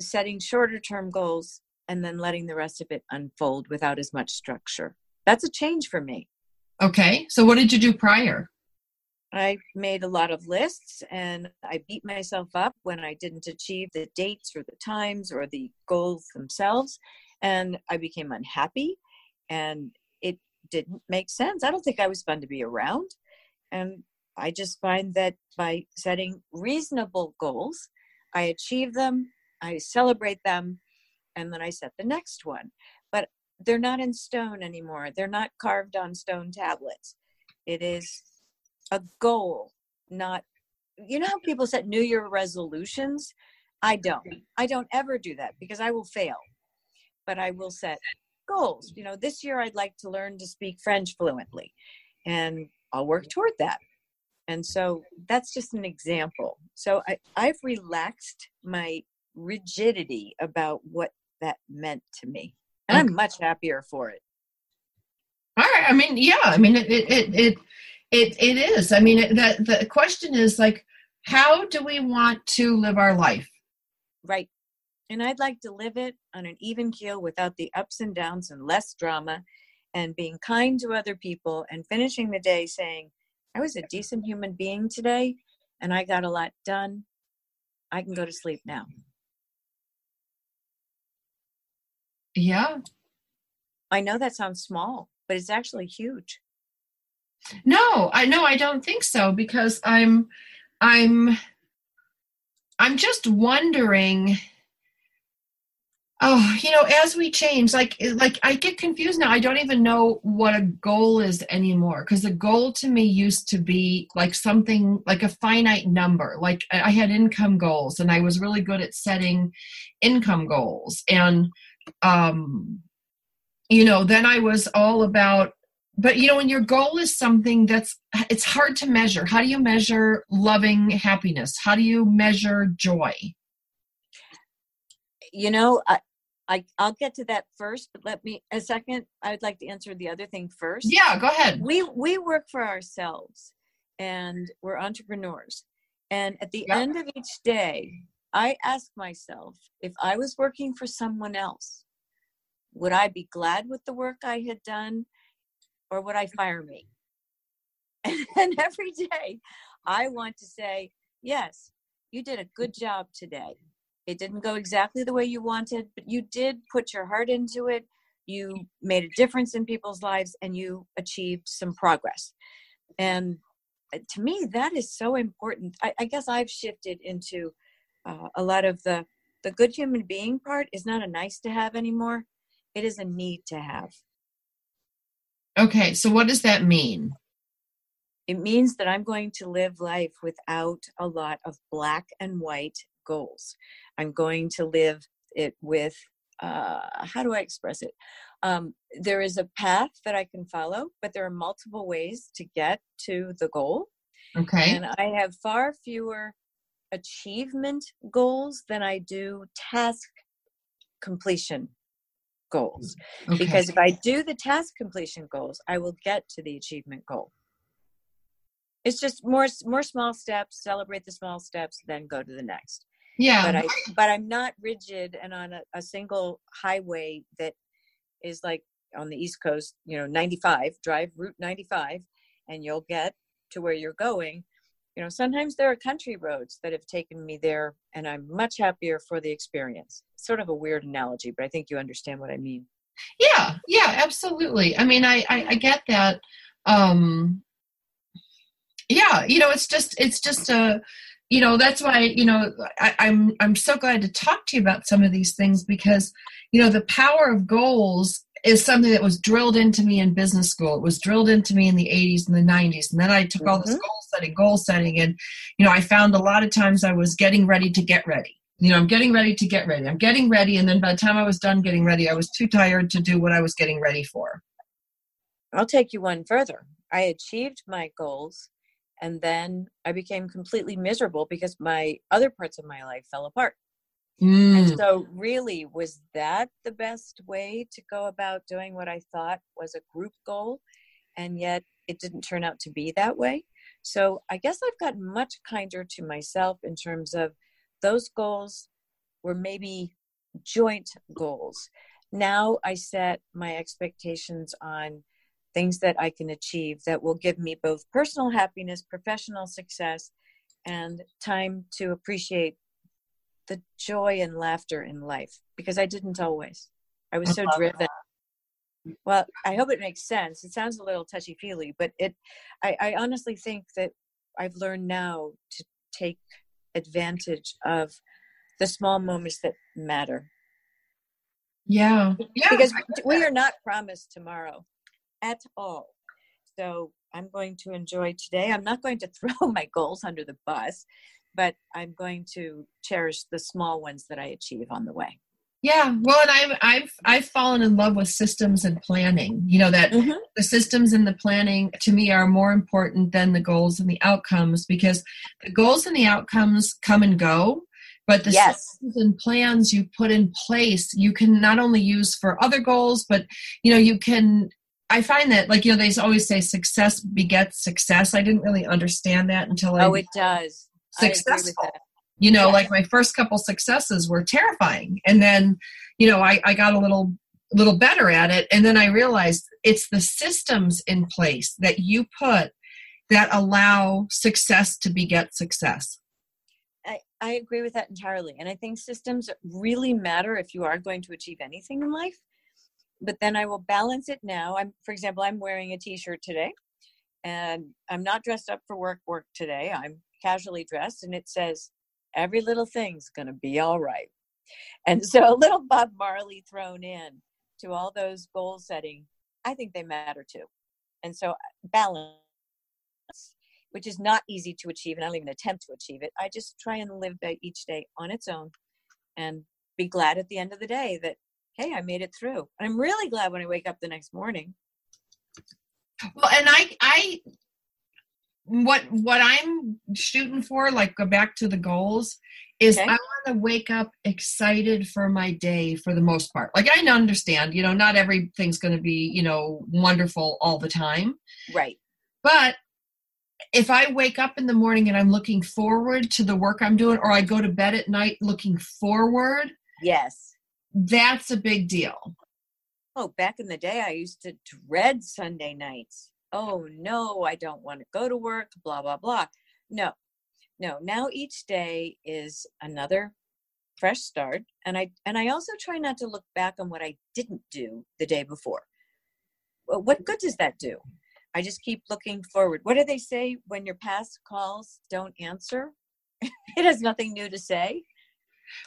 Speaker 2: setting shorter term goals and then letting the rest of it unfold without as much structure. That's a change for me.
Speaker 1: Okay. So what did you do prior?
Speaker 2: I made a lot of lists and I beat myself up when I didn't achieve the dates or the times or the goals themselves. And I became unhappy and it didn't make sense. I don't think I was fun to be around. And I just find that by setting reasonable goals, I achieve them, I celebrate them, and then I set the next one they're not in stone anymore. They're not carved on stone tablets. It is a goal, not you know how people set new year resolutions? I don't. I don't ever do that because I will fail. But I will set goals. You know, this year I'd like to learn to speak French fluently and I'll work toward that. And so that's just an example. So I, I've relaxed my rigidity about what that meant to me and I'm much happier for it.
Speaker 1: All right. I mean, yeah. I mean, it it it it it, it is. I mean, it, that the question is like, how do we want to live our life?
Speaker 2: Right. And I'd like to live it on an even keel without the ups and downs and less drama and being kind to other people and finishing the day saying, I was a decent human being today and I got a lot done. I can go to sleep now.
Speaker 1: Yeah.
Speaker 2: I know that sounds small, but it's actually huge.
Speaker 1: No, I know I don't think so because I'm I'm I'm just wondering oh you know as we change like eh, like i get confused now i don't even know what a goal is anymore because the goal to me used to be like something like a finite number like i had income goals and i was really good at setting income goals and um you know then i was all about but you know when your goal is something that's it's hard to measure. How do you measure loving happiness? How do you measure joy?
Speaker 2: You know I, I i'll get to that first but let me a second i'd like to answer the other thing first.
Speaker 1: Yeah go ahead.
Speaker 2: We we work for ourselves and we're entrepreneurs. And at the
Speaker 1: Yeah.
Speaker 2: end of each day i ask myself if i was working for someone else would i be glad with the work i had done or would i fire me? And every day i want to say yes you did a good job today. It didn't go exactly the way you wanted but you did put your heart into it. You made a difference in people's lives and you achieved some progress. And uh, to me that is so important. I, I guess i've shifted into uh, a lot of the the good human being part is not a nice to have anymore. It is a need to have.
Speaker 1: Okay so what does that mean?
Speaker 2: It means that i'm going to live life without a lot of black and white goals. I'm going to live it with uh, how do i express it? Um, there is a path that i can follow but there are multiple ways to get to the goal.
Speaker 1: Okay.
Speaker 2: And I have far fewer achievement goals than I do task completion goals.
Speaker 1: Mm, okay.
Speaker 2: Because if I do the task completion goals, I will get to the achievement goal. It's just more more small steps, celebrate the small steps, then go to the next.
Speaker 1: yeah
Speaker 2: But I but I'm not rigid and on a, a single highway that is like on the East Coast, you know, 95, drive Route 95, and you'll get to where you're going. You know, sometimes there are country roads that have taken me there, and I'm much happier for the experience. Sort of a weird analogy, but I think you understand what I mean.
Speaker 1: yeah yeah absolutely i mean i i, I get that um yeah you know it's just it's just a you know that's why you know I, i'm i'm so glad to talk to you about some of these things because you know the power of goals is something that was drilled into me in business school. It was drilled into me in the 80s and the 90s and then i took all this
Speaker 2: mm-hmm.
Speaker 1: goal setting goal setting and you know i found a lot of times i was getting ready to get ready. You know i'm getting ready to get ready. I'm getting ready and then by the time i was done getting ready i was too tired to do what i was getting ready for.
Speaker 2: I'll take you one further. I achieved my goals, and then I became completely miserable because my other parts of my life fell apart.
Speaker 1: Mm,
Speaker 2: And so, really, was that the best way to go about doing what I thought was a group goal? And yet, it didn't turn out to be that way. So, I guess I've gotten much kinder to myself in terms of those goals were maybe joint goals. Now I set my expectations on things that I can achieve that will give me both personal happiness, professional success, and time to appreciate the joy and laughter in life because I didn't always. I was so driven. Well, I hope it makes sense. It sounds a little touchy feely, but it I, I honestly think that I've learned now to take advantage of the small moments that matter.
Speaker 1: yeah yeah
Speaker 2: Because we are not promised tomorrow at all. So I'm going to enjoy today. I'm not going to throw my goals under the bus, but I'm going to cherish the small ones that I achieve on the way.
Speaker 1: Yeah, well, and I've I've I've fallen in love with systems and planning. You know that
Speaker 2: Mhm.
Speaker 1: the systems and the planning to me are more important than the goals and the outcomes because the goals and the outcomes come and go, but the
Speaker 2: Yes.
Speaker 1: systems and plans you put in place you can not only use for other goals, but you know you can. I find that like you know they always say success begets success. I didn't really understand that until I
Speaker 2: Oh, it does. I agree with
Speaker 1: successful you know
Speaker 2: Yes.
Speaker 1: like my first couple successes were terrifying and then you know I, I got a little little better at it and then i realized it's the systems in place that you put that allow success to beget success
Speaker 2: I, I agree with that entirely. And I think systems really matter if you are going to achieve anything in life. But then I will balance it now. I'm, for example, I'm wearing a t-shirt today and I'm not dressed up for work work today. I'm casually dressed and it says, every little thing's going to be all right. And so a little Bob Marley thrown in to all those goal setting, I think they matter too. And so balance, which is not easy to achieve, and I don't even attempt to achieve it. I just try and live each day on its own and be glad at the end of the day that, hey, I made it through. And I'm really glad when I wake up the next morning.
Speaker 1: Well, and I, I, what what I'm shooting for, like go back to the goals, is okay. I want to wake up excited for my day for the most part. Like I understand, you know, not everything's going to be, you know, wonderful all the time.
Speaker 2: Right.
Speaker 1: But if I wake up in the morning and I'm looking forward to the work I'm doing, or I go to bed at night looking forward,
Speaker 2: yes,
Speaker 1: that's a big deal.
Speaker 2: Oh, back in the day, I used to dread Sunday nights. Oh, no, I don't want to go to work, blah, blah, blah. No, no. Now each day is another fresh start. And I, and I also try not to look back on what I didn't do the day before. What good does that do? I just keep looking forward. What do they say when your past calls don't answer? it has nothing new to say.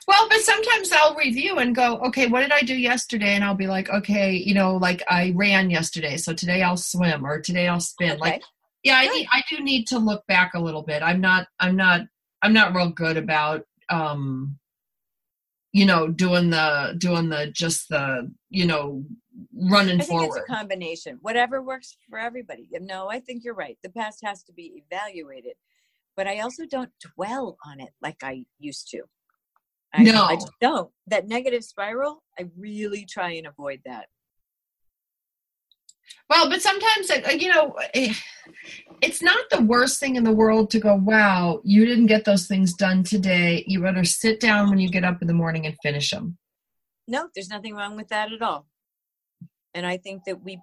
Speaker 1: Well, but sometimes I'll review and go, okay, what did I do yesterday? And I'll be like, okay, you know, like I ran yesterday, so today I'll swim or today I'll spin. Okay. Like, yeah, I need, I do need to look back a little bit. I'm not, I'm not, I'm not real good about, um, you know, doing the, doing the, just the, you know, running
Speaker 2: I think
Speaker 1: forward.
Speaker 2: It's a combination. Whatever works for everybody. No, I think you're right. The past has to be evaluated, but I also don't dwell on it like I used to. I,
Speaker 1: no,
Speaker 2: I just don't. That negative spiral, I really try and avoid that.
Speaker 1: Well, but sometimes, you know, eh, it's not the worst thing in the world to go, wow, you didn't get those things done today. You better sit down when you get up in the morning and finish them.
Speaker 2: No, there's nothing wrong with that at all. And I think that we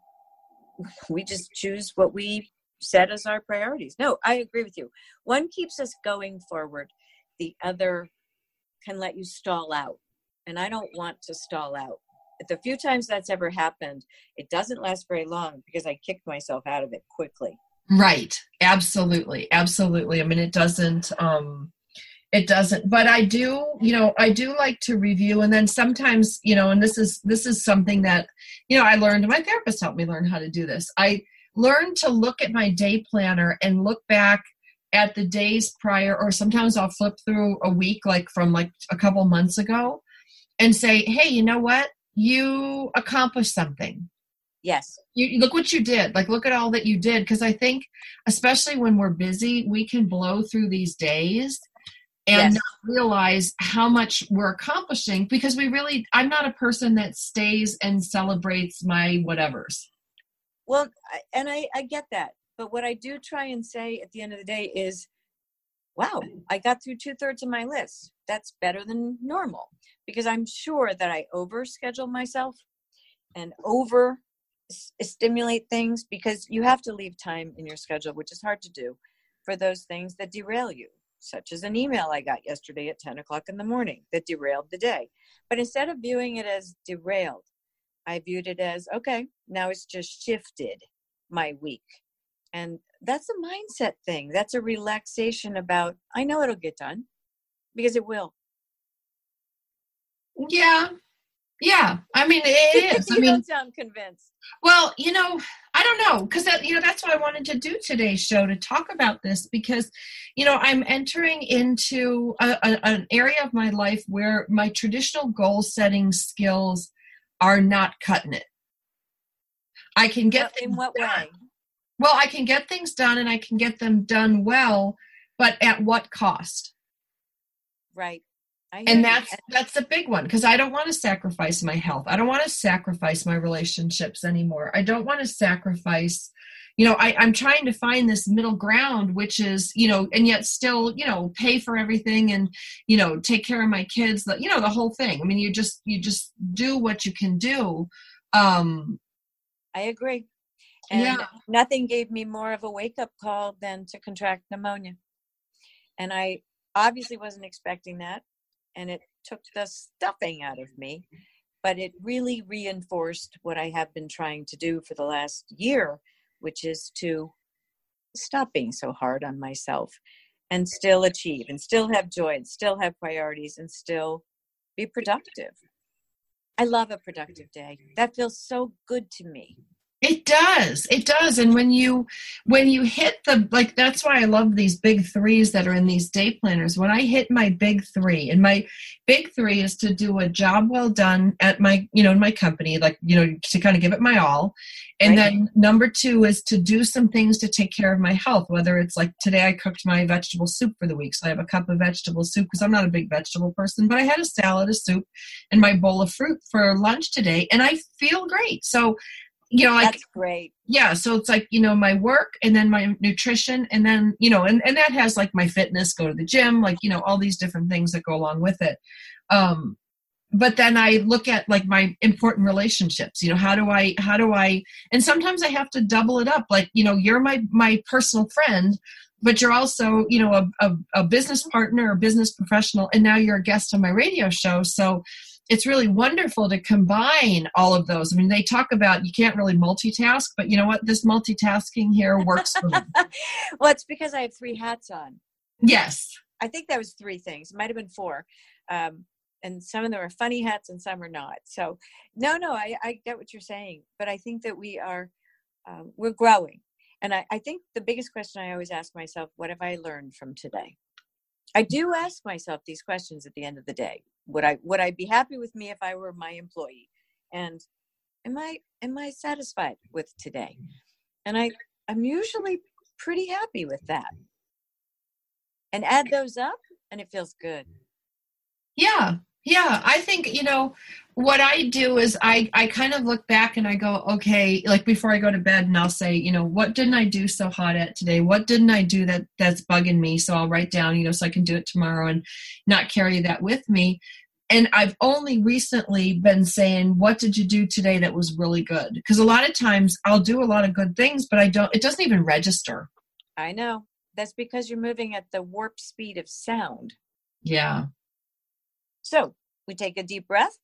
Speaker 2: we just choose what we set as our priorities. No, I agree with you. One keeps us going forward. The other can let you stall out. And I don't want to stall out. The few times that's ever happened, it doesn't last very long because I kicked myself out of it quickly.
Speaker 1: Right. Absolutely. Absolutely. I mean, it doesn't, um, it doesn't, but I do, you know, I do like to review and then sometimes, you know, and this is, this is something that, you know, I learned, my therapist helped me learn how to do this. I learned to look at my day planner and look back at the days prior or sometimes i'll flip through a week like from like a couple months ago and say hey you know what? You accomplished something.
Speaker 2: Yes.
Speaker 1: You look what you did. Like look at all that you did. Because i think especially when we're busy we can blow through these days and yes. not realize how much we're accomplishing because we really i'm not a person that stays and celebrates my whatevers.
Speaker 2: Well and i i get that but what I do try and say at the end of the day is, wow, I got through two thirds of my list. That's better than normal because I'm sure that I overschedule myself and over stimulate things because you have to leave time in your schedule, which is hard to do for those things that derail you, such as an email I got yesterday at 10 o'clock in the morning that derailed the day. But instead of viewing it as derailed, I viewed it as okay, now it's just shifted my week and that's a mindset thing. That's a relaxation about, I know it'll get done because it will.
Speaker 1: Yeah. Yeah. I mean, it is.
Speaker 2: you
Speaker 1: I mean,
Speaker 2: don't sound convinced.
Speaker 1: Well, you know, I don't know because that, you know, that's what I wanted to do today's show to talk about this because, you know, I'm entering into a, a, an area of my life where my traditional goal setting skills are not cutting it. I can get
Speaker 2: in what done. way?
Speaker 1: Well i can get things done and i can get them done well but at what cost?
Speaker 2: Right.
Speaker 1: And that's that's a big one because i don't want to sacrifice my health. I don't want to sacrifice my relationships anymore. I don't want to sacrifice you know I, i'm trying to find this middle ground which is you know and yet still you know pay for everything and you know take care of my kids you know the whole thing. I mean you just you just do what you can do um
Speaker 2: i agree and yeah. nothing gave me more of a wake up call than to contract pneumonia. And I obviously wasn't expecting that. And it took the stuffing out of me. But it really reinforced what I have been trying to do for the last year, which is to stop being so hard on myself and still achieve and still have joy and still have priorities and still be productive. I love a productive day. That feels so good to me.
Speaker 1: It does. It does. And when you when you hit the like that's why I love these big threes that are in these day planners. When I hit my big three, and my big three is to do a job well done at my, you know, in my company, like, you know, to kind of give it my all. And right. then number two is to do some things to take care of my health, whether it's like today I cooked my vegetable soup for the week. So I have a cup of vegetable soup because I'm not a big vegetable person, but I had a salad, a soup, and my bowl of fruit for lunch today. And I feel great. So you know, like
Speaker 2: that's great.
Speaker 1: Yeah, so it's like you know my work and then my nutrition and then you know and and that has like my fitness, go to the gym, like you know all these different things that go along with it. Um, but then I look at like my important relationships. You know, how do I how do I? And sometimes I have to double it up. Like you know, you're my my personal friend, but you're also you know a, a, a business partner or business professional, and now you're a guest on my radio show. So it's really wonderful to combine all of those. I mean, they talk about you can't really multitask, but you know what? This multitasking here works for me.
Speaker 2: well, it's because I have three hats on.
Speaker 1: Yes.
Speaker 2: I think that was three things. It might have been four. Um, and some of them are funny hats and some are not. So, no, no, I, I get what you're saying. But I think that we are, um, we're growing. And I, I think the biggest question I always ask myself, what have I learned from today? I do ask myself these questions at the end of the day. Would I would I be happy with me if I were my employee? And am I am I satisfied with today? And I I'm usually pretty happy with that. And add those up and it feels good.
Speaker 1: Yeah. Yeah, I think, you know, what I do is I, I kind of look back and I go, okay, like before I go to bed and I'll say, you know, what didn't I do so hot at today? What didn't I do that that's bugging me? So I'll write down, you know, so I can do it tomorrow and not carry that with me. And I've only recently been saying, what did you do today that was really good? Because a lot of times I'll do a lot of good things, but I don't, it doesn't even register.
Speaker 2: I know. That's because you're moving at the warp speed of sound.
Speaker 1: Yeah.
Speaker 2: So we take a deep breath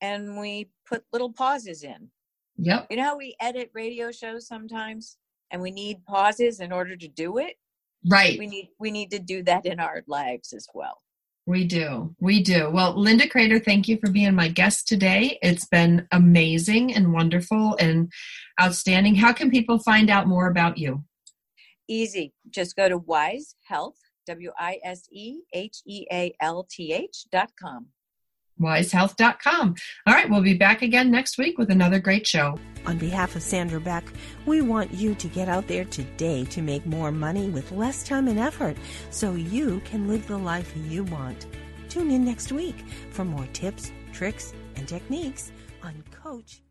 Speaker 2: and we put little pauses in.
Speaker 1: Yep.
Speaker 2: You know how we edit radio shows sometimes and we need pauses in order to do it?
Speaker 1: Right.
Speaker 2: We need we need to do that in our lives as well.
Speaker 1: We do. We do. Well, Linda Crater, thank you for being my guest today. It's been amazing and wonderful and outstanding. How can people find out more about you?
Speaker 2: Easy. Just go to Wise Health, W I S E H E A L T H dot com
Speaker 1: wisehealth.com. All right, we'll be back again next week with another great show.
Speaker 3: On behalf of Sandra Beck, we want you to get out there today to make more money with less time and effort so you can live the life you want. Tune in next week for more tips, tricks, and techniques on Coach